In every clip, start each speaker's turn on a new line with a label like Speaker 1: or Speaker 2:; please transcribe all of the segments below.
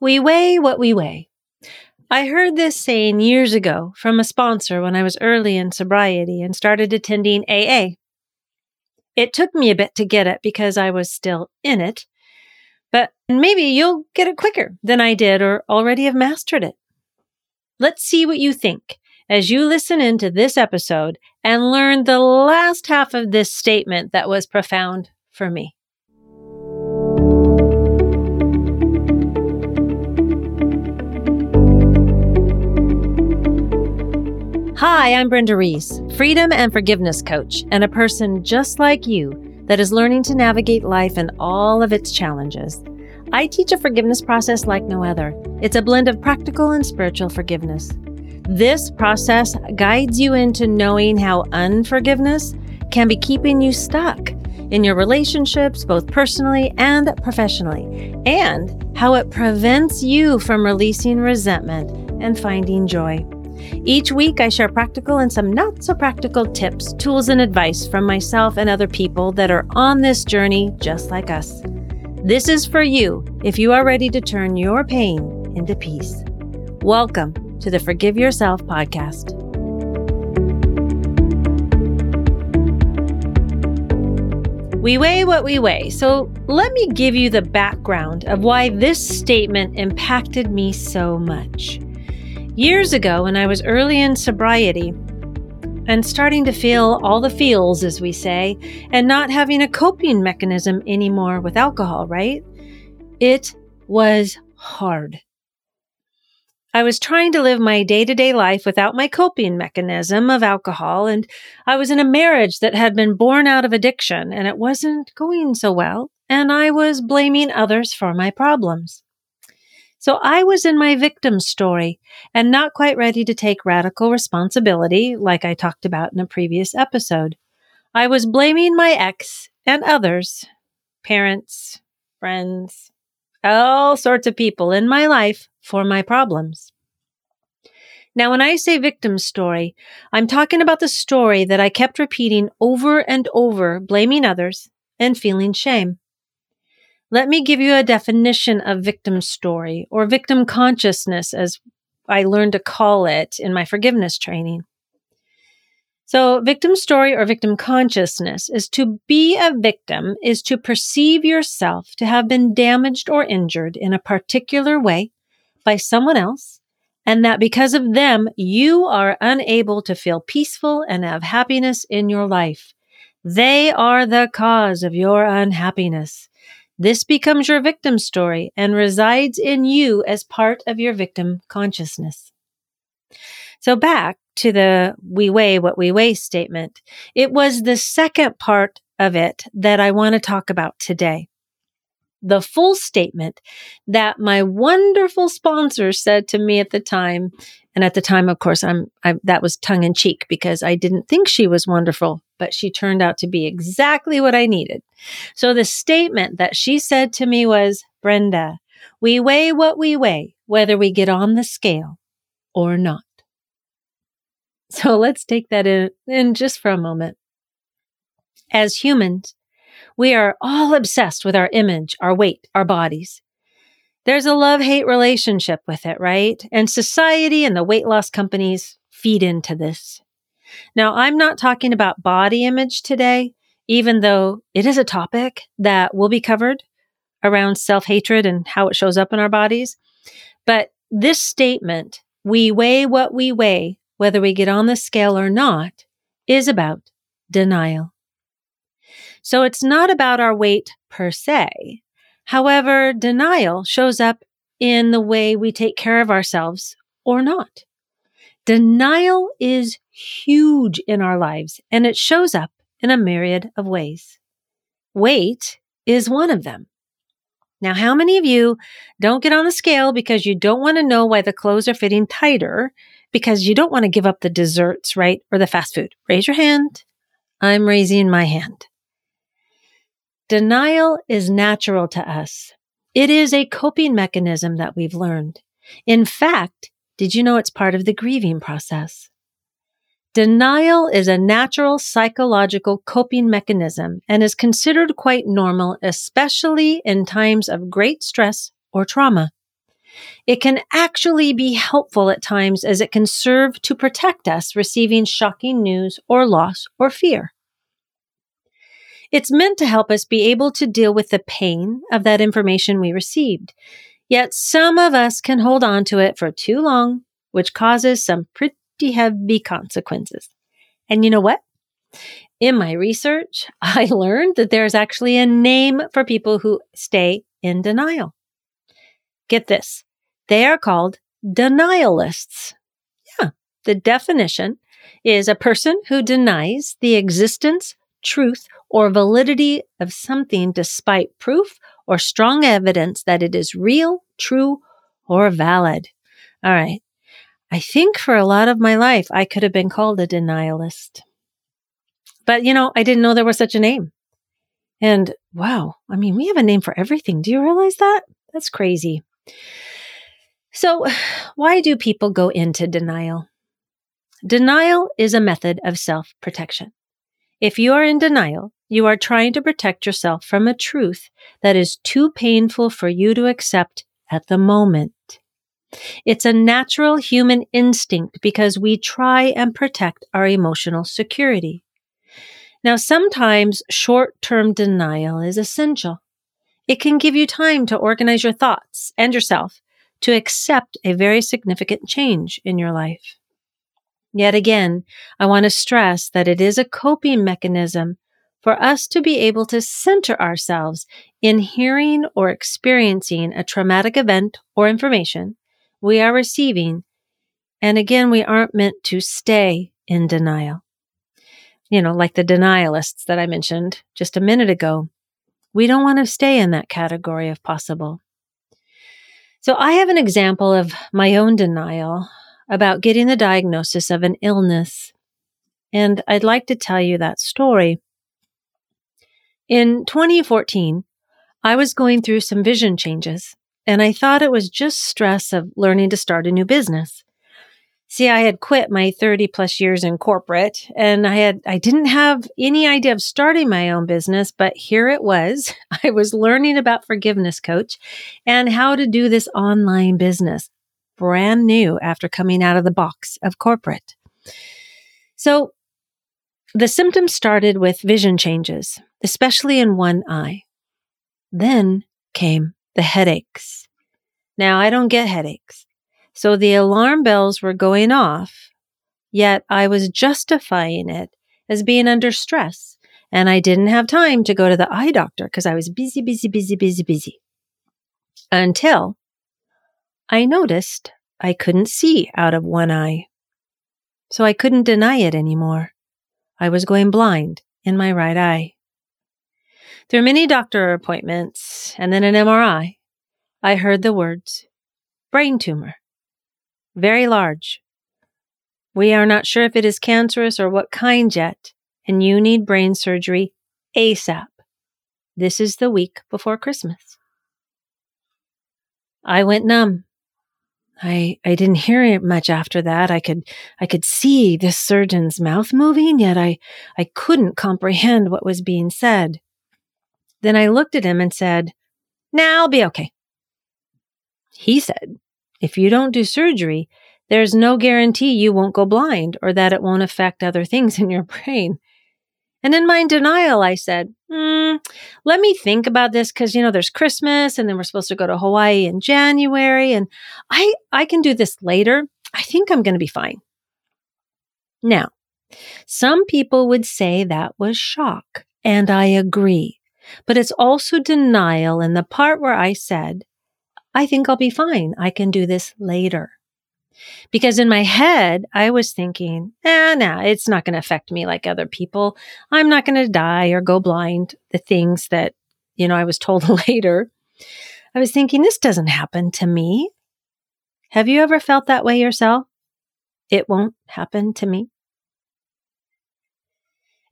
Speaker 1: We weigh what we weigh. I heard this saying years ago from a sponsor when I was early in sobriety and started attending AA. It took me a bit to get it because I was still in it, but maybe you'll get it quicker than I did or already have mastered it. Let's see what you think as you listen into this episode and learn the last half of this statement that was profound for me. Hi, I'm Brenda Reiss, freedom and forgiveness coach, and a person just like you that is learning to navigate life and all of its challenges. I teach a forgiveness process like no other. It's a blend of practical and spiritual forgiveness. This process guides you into knowing how unforgiveness can be keeping you stuck in your relationships, both personally and professionally, and how it prevents you from releasing resentment and finding joy. Each week, I share practical and some not so practical tips, tools, and advice from myself and other people that are on this journey just like us. This is for you if you are ready to turn your pain into peace. Welcome to the Forgive Yourself podcast. We weigh what we weigh. So let me give you the background of why this statement impacted me so much. Years ago, when I was early in sobriety and starting to feel all the feels, as we say, and not having a coping mechanism anymore with alcohol, right? It was hard. I was trying to live my day to day life without my coping mechanism of alcohol, and I was in a marriage that had been born out of addiction, and it wasn't going so well, and I was blaming others for my problems. So I was in my victim story and not quite ready to take radical responsibility, like I talked about in a previous episode. I was blaming my ex and others, parents, friends, all sorts of people in my life for my problems. Now, when I say victim story, I'm talking about the story that I kept repeating over and over, blaming others and feeling shame. Let me give you a definition of victim story or victim consciousness, as I learned to call it in my forgiveness training. So, victim story or victim consciousness is to be a victim, is to perceive yourself to have been damaged or injured in a particular way by someone else, and that because of them, you are unable to feel peaceful and have happiness in your life. They are the cause of your unhappiness. This becomes your victim story and resides in you as part of your victim consciousness. So back to the we weigh what we weigh statement. It was the second part of it that I want to talk about today. The full statement that my wonderful sponsor said to me at the time. And at the time, of course, I'm, I, that was tongue in cheek because I didn't think she was wonderful but she turned out to be exactly what I needed. So the statement that she said to me was, Brenda, we weigh what we weigh, whether we get on the scale or not. So let's take that in, in just for a moment. As humans, we are all obsessed with our image, our weight, our bodies. There's a love hate relationship with it, right? And society and the weight loss companies feed into this. Now, I'm not talking about body image today, even though it is a topic that will be covered around self hatred and how it shows up in our bodies. But this statement, we weigh what we weigh, whether we get on the scale or not, is about denial. So it's not about our weight per se. However, denial shows up in the way we take care of ourselves or not. Denial is huge in our lives and it shows up in a myriad of ways. Weight is one of them. Now, how many of you don't get on the scale because you don't want to know why the clothes are fitting tighter because you don't want to give up the desserts, right? Or the fast food? Raise your hand. I'm raising my hand. Denial is natural to us. It is a coping mechanism that we've learned. In fact, did you know it's part of the grieving process? Denial is a natural psychological coping mechanism and is considered quite normal, especially in times of great stress or trauma. It can actually be helpful at times as it can serve to protect us receiving shocking news or loss or fear. It's meant to help us be able to deal with the pain of that information we received. Yet some of us can hold on to it for too long, which causes some pretty heavy consequences. And you know what? In my research, I learned that there's actually a name for people who stay in denial. Get this. They are called denialists. Yeah. The definition is a person who denies the existence, truth, or validity of something despite proof or strong evidence that it is real, true, or valid. All right. I think for a lot of my life, I could have been called a denialist. But, you know, I didn't know there was such a name. And wow, I mean, we have a name for everything. Do you realize that? That's crazy. So, why do people go into denial? Denial is a method of self protection. If you are in denial, you are trying to protect yourself from a truth that is too painful for you to accept at the moment. It's a natural human instinct because we try and protect our emotional security. Now, sometimes short term denial is essential. It can give you time to organize your thoughts and yourself to accept a very significant change in your life. Yet again, I want to stress that it is a coping mechanism for us to be able to center ourselves in hearing or experiencing a traumatic event or information we are receiving. And again, we aren't meant to stay in denial. You know, like the denialists that I mentioned just a minute ago. We don't want to stay in that category if possible. So I have an example of my own denial about getting the diagnosis of an illness. And I'd like to tell you that story. In 2014, I was going through some vision changes and I thought it was just stress of learning to start a new business. See, I had quit my 30 plus years in corporate and I had, I didn't have any idea of starting my own business, but here it was. I was learning about forgiveness coach and how to do this online business brand new after coming out of the box of corporate. So the symptoms started with vision changes, especially in one eye. Then came the headaches. Now I don't get headaches. So the alarm bells were going off, yet I was justifying it as being under stress. And I didn't have time to go to the eye doctor because I was busy, busy, busy, busy, busy. Until I noticed I couldn't see out of one eye. So I couldn't deny it anymore. I was going blind in my right eye. Through many doctor appointments and then an MRI, I heard the words brain tumor very large. We are not sure if it is cancerous or what kind yet, and you need brain surgery ASAP. This is the week before Christmas. I went numb. I I didn't hear it much after that. I could I could see this surgeon's mouth moving, yet I I couldn't comprehend what was being said. Then I looked at him and said, "Now I'll be okay." He said, if you don't do surgery, there's no guarantee you won't go blind or that it won't affect other things in your brain. And in my denial, I said, hmm, let me think about this because, you know, there's Christmas and then we're supposed to go to Hawaii in January and I, I can do this later. I think I'm going to be fine. Now, some people would say that was shock and I agree, but it's also denial in the part where I said, I think I'll be fine. I can do this later. Because in my head, I was thinking, eh, nah, it's not going to affect me like other people. I'm not going to die or go blind. The things that, you know, I was told later. I was thinking, this doesn't happen to me. Have you ever felt that way yourself? It won't happen to me.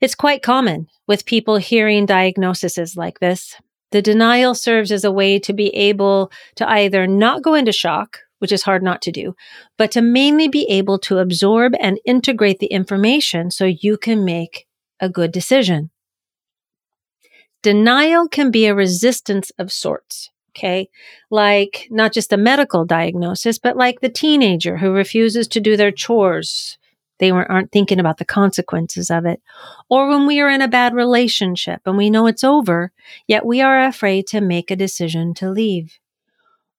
Speaker 1: It's quite common with people hearing diagnoses like this. The denial serves as a way to be able to either not go into shock, which is hard not to do, but to mainly be able to absorb and integrate the information so you can make a good decision. Denial can be a resistance of sorts. Okay. Like not just a medical diagnosis, but like the teenager who refuses to do their chores. They aren't thinking about the consequences of it. Or when we are in a bad relationship and we know it's over, yet we are afraid to make a decision to leave.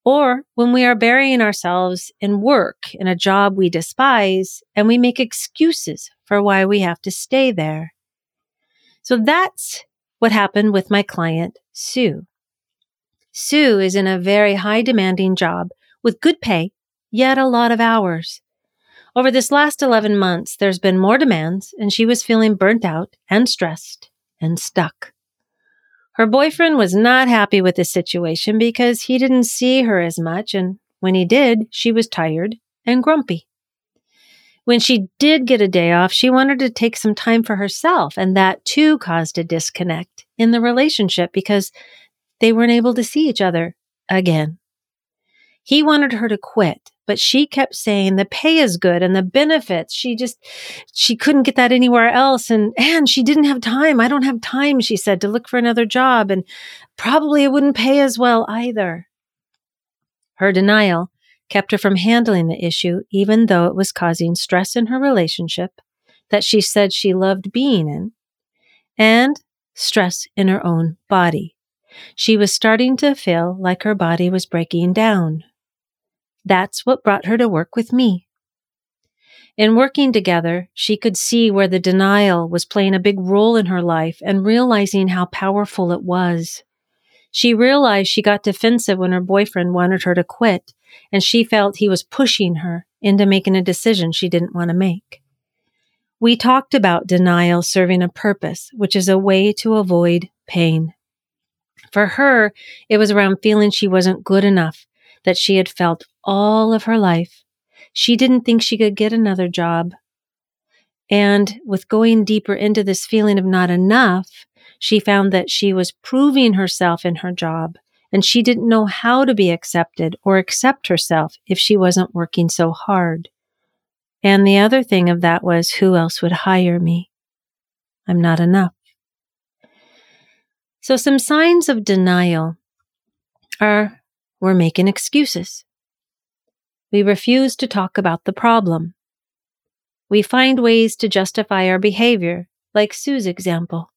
Speaker 1: Or when we are burying ourselves in work in a job we despise and we make excuses for why we have to stay there. So that's what happened with my client, Sue. Sue is in a very high demanding job with good pay, yet a lot of hours. Over this last 11 months, there's been more demands and she was feeling burnt out and stressed and stuck. Her boyfriend was not happy with the situation because he didn't see her as much, and when he did, she was tired and grumpy. When she did get a day off, she wanted to take some time for herself, and that too caused a disconnect in the relationship because they weren't able to see each other again. He wanted her to quit, but she kept saying the pay is good and the benefits. She just, she couldn't get that anywhere else. And, and she didn't have time. I don't have time, she said, to look for another job. And probably it wouldn't pay as well either. Her denial kept her from handling the issue, even though it was causing stress in her relationship that she said she loved being in and stress in her own body. She was starting to feel like her body was breaking down. That's what brought her to work with me. In working together, she could see where the denial was playing a big role in her life and realizing how powerful it was. She realized she got defensive when her boyfriend wanted her to quit, and she felt he was pushing her into making a decision she didn't want to make. We talked about denial serving a purpose, which is a way to avoid pain. For her, it was around feeling she wasn't good enough that she had felt all of her life. She didn't think she could get another job. And with going deeper into this feeling of not enough, she found that she was proving herself in her job and she didn't know how to be accepted or accept herself if she wasn't working so hard. And the other thing of that was who else would hire me? I'm not enough. So some signs of denial are we're making excuses. We refuse to talk about the problem. We find ways to justify our behavior, like Sue's example.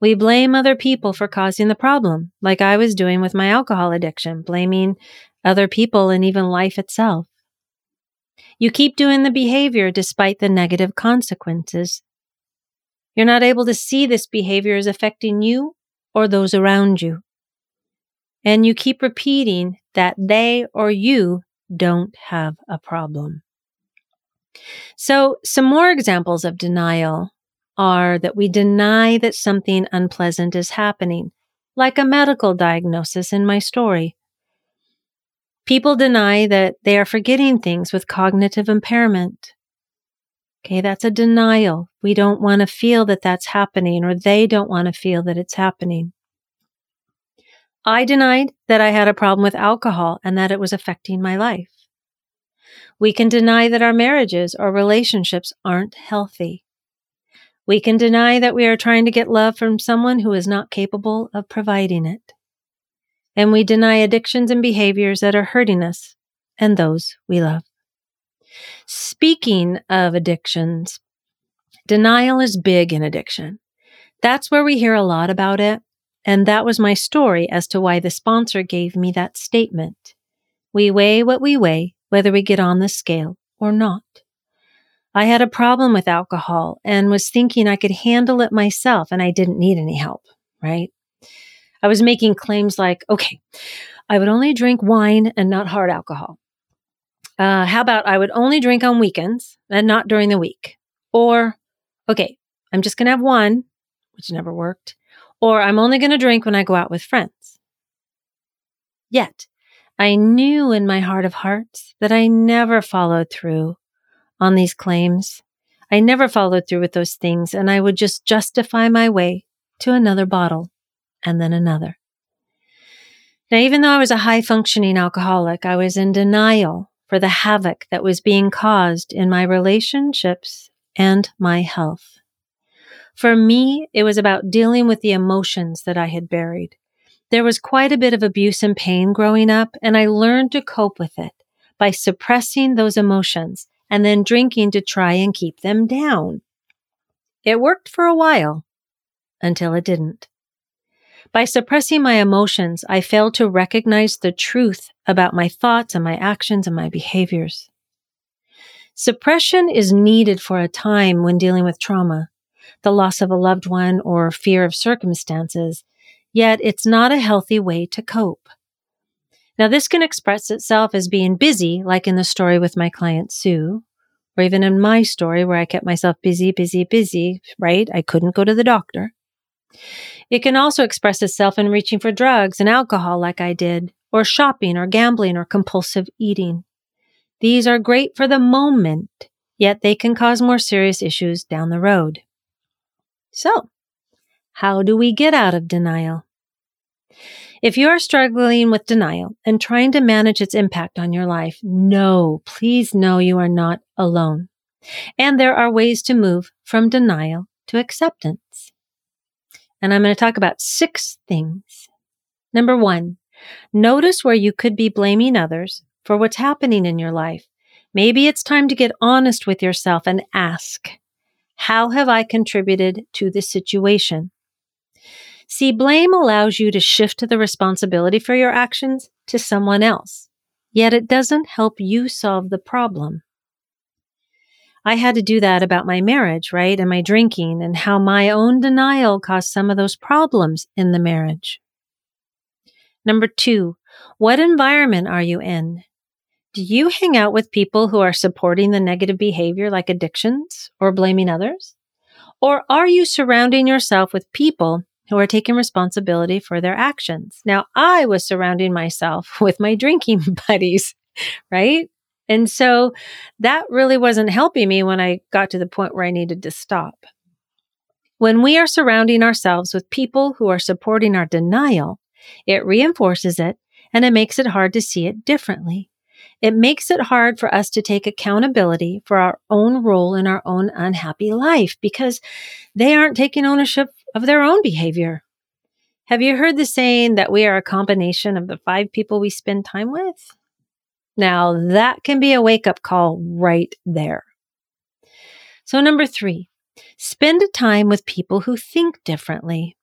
Speaker 1: We blame other people for causing the problem, like I was doing with my alcohol addiction, blaming other people and even life itself. You keep doing the behavior despite the negative consequences. You're not able to see this behavior as affecting you or those around you and you keep repeating that they or you don't have a problem. So, some more examples of denial are that we deny that something unpleasant is happening, like a medical diagnosis in my story. People deny that they are forgetting things with cognitive impairment. Okay, that's a denial. We don't want to feel that that's happening, or they don't want to feel that it's happening. I denied that I had a problem with alcohol and that it was affecting my life. We can deny that our marriages or relationships aren't healthy. We can deny that we are trying to get love from someone who is not capable of providing it. And we deny addictions and behaviors that are hurting us and those we love. Speaking of addictions, denial is big in addiction. That's where we hear a lot about it. And that was my story as to why the sponsor gave me that statement. We weigh what we weigh, whether we get on the scale or not. I had a problem with alcohol and was thinking I could handle it myself and I didn't need any help, right? I was making claims like, okay, I would only drink wine and not hard alcohol. Uh, how about I would only drink on weekends and not during the week? Or, okay, I'm just going to have one, which never worked or I'm only going to drink when I go out with friends. Yet, I knew in my heart of hearts that I never followed through on these claims. I never followed through with those things, and I would just justify my way to another bottle and then another. Now, even though I was a high functioning alcoholic, I was in denial for the havoc that was being caused in my relationships and my health. For me, it was about dealing with the emotions that I had buried. There was quite a bit of abuse and pain growing up, and I learned to cope with it by suppressing those emotions and then drinking to try and keep them down. It worked for a while until it didn't. By suppressing my emotions, I failed to recognize the truth about my thoughts and my actions and my behaviors. Suppression is needed for a time when dealing with trauma, the loss of a loved one or fear of circumstances, yet it's not a healthy way to cope. Now, this can express itself as being busy, like in the story with my client Sue, or even in my story where I kept myself busy, busy, busy, right? I couldn't go to the doctor. It can also express itself in reaching for drugs and alcohol like I did, or shopping or gambling or compulsive eating. These are great for the moment, yet they can cause more serious issues down the road. So, how do we get out of denial? If you are struggling with denial and trying to manage its impact on your life, no, please know you are not alone. And there are ways to move from denial to acceptance. And I'm going to talk about six things. Number one, notice where you could be blaming others for what's happening in your life. Maybe it's time to get honest with yourself and ask, how have I contributed to this situation? See, blame allows you to shift the responsibility for your actions to someone else, yet it doesn't help you solve the problem. I had to do that about my marriage, right? And my drinking and how my own denial caused some of those problems in the marriage. Number two, what environment are you in? Do you hang out with people who are supporting the negative behavior like addictions or blaming others? Or are you surrounding yourself with people who are taking responsibility for their actions? Now, I was surrounding myself with my drinking buddies, right? And so that really wasn't helping me when I got to the point where I needed to stop. When we are surrounding ourselves with people who are supporting our denial, it reinforces it and it makes it hard to see it differently. It makes it hard for us to take accountability for our own role in our own unhappy life because they aren't taking ownership of their own behavior. Have you heard the saying that we are a combination of the five people we spend time with? Now, that can be a wake up call right there. So, number three, spend time with people who think differently.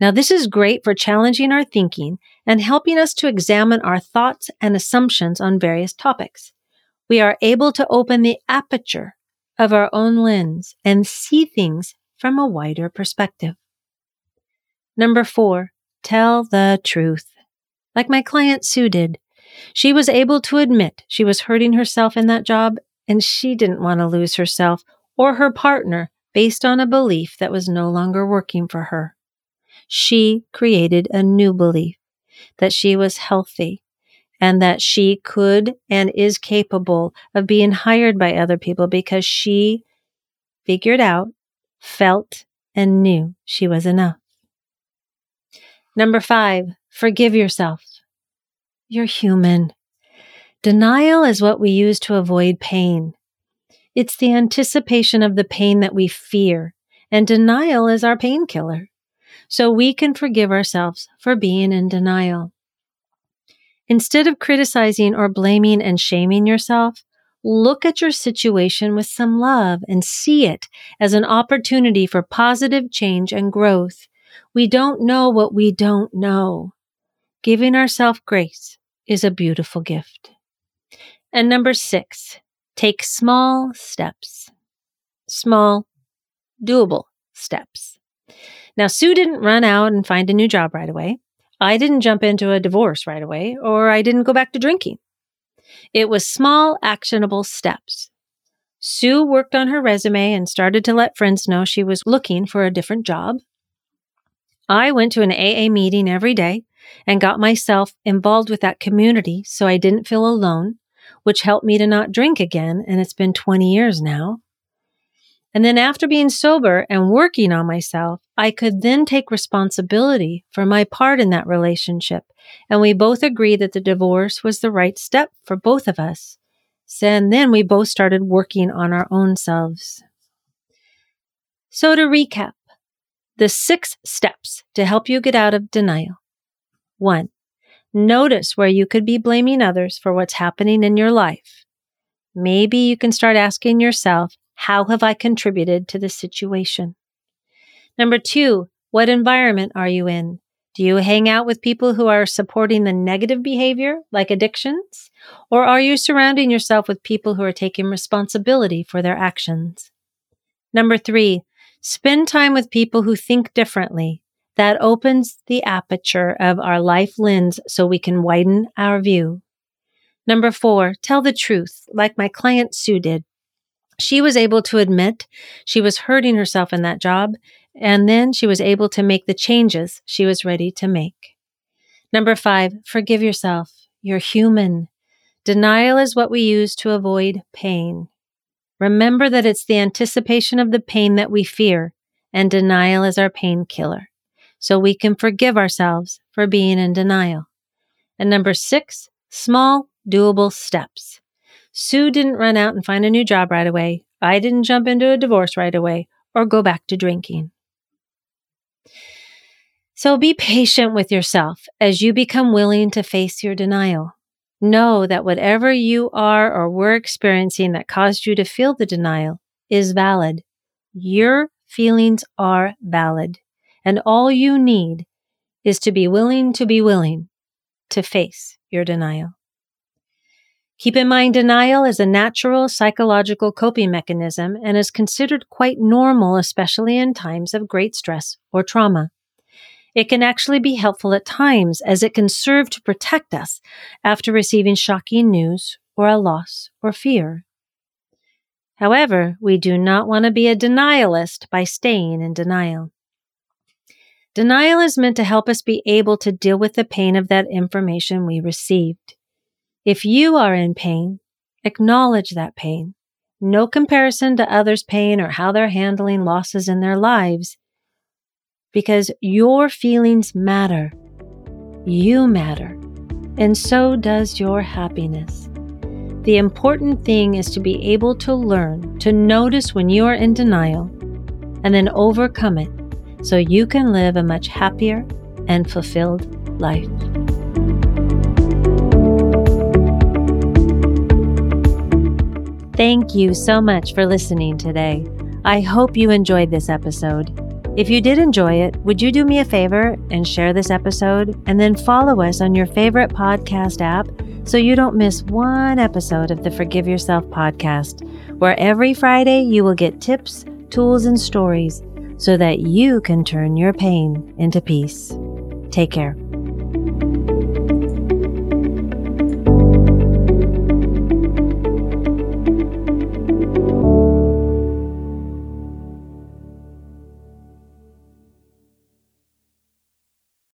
Speaker 1: Now, this is great for challenging our thinking and helping us to examine our thoughts and assumptions on various topics. We are able to open the aperture of our own lens and see things from a wider perspective. Number four, tell the truth. Like my client Sue did, she was able to admit she was hurting herself in that job and she didn't want to lose herself or her partner based on a belief that was no longer working for her. She created a new belief that she was healthy and that she could and is capable of being hired by other people because she figured out, felt, and knew she was enough. Number five, forgive yourself. You're human. Denial is what we use to avoid pain. It's the anticipation of the pain that we fear, and denial is our painkiller. So we can forgive ourselves for being in denial. Instead of criticizing or blaming and shaming yourself, look at your situation with some love and see it as an opportunity for positive change and growth. We don't know what we don't know. Giving ourselves grace is a beautiful gift. And number six, take small steps. Small, doable steps. Now, Sue didn't run out and find a new job right away. I didn't jump into a divorce right away, or I didn't go back to drinking. It was small, actionable steps. Sue worked on her resume and started to let friends know she was looking for a different job. I went to an AA meeting every day and got myself involved with that community so I didn't feel alone, which helped me to not drink again. And it's been 20 years now. And then after being sober and working on myself, I could then take responsibility for my part in that relationship. And we both agreed that the divorce was the right step for both of us. And then we both started working on our own selves. So to recap, the six steps to help you get out of denial. One, notice where you could be blaming others for what's happening in your life. Maybe you can start asking yourself, how have I contributed to the situation? Number two, what environment are you in? Do you hang out with people who are supporting the negative behavior, like addictions? Or are you surrounding yourself with people who are taking responsibility for their actions? Number three, spend time with people who think differently. That opens the aperture of our life lens so we can widen our view. Number four, tell the truth, like my client Sue did. She was able to admit she was hurting herself in that job and then she was able to make the changes she was ready to make. Number five, forgive yourself. You're human. Denial is what we use to avoid pain. Remember that it's the anticipation of the pain that we fear, and denial is our painkiller. So we can forgive ourselves for being in denial. And number six, small, doable steps. Sue didn't run out and find a new job right away. I didn't jump into a divorce right away or go back to drinking. So be patient with yourself as you become willing to face your denial. Know that whatever you are or were experiencing that caused you to feel the denial is valid. Your feelings are valid. And all you need is to be willing to be willing to face your denial. Keep in mind, denial is a natural psychological coping mechanism and is considered quite normal, especially in times of great stress or trauma. It can actually be helpful at times as it can serve to protect us after receiving shocking news or a loss or fear. However, we do not want to be a denialist by staying in denial. Denial is meant to help us be able to deal with the pain of that information we received. If you are in pain, acknowledge that pain. No comparison to others' pain or how they're handling losses in their lives because your feelings matter. You matter. And so does your happiness. The important thing is to be able to learn to notice when you are in denial and then overcome it so you can live a much happier and fulfilled life. Thank you so much for listening today. I hope you enjoyed this episode. If you did enjoy it, would you do me a favor and share this episode and then follow us on your favorite podcast app so you don't miss one episode of the Forgive Yourself podcast, where every Friday you will get tips, tools, and stories so that you can turn your pain into peace. Take care.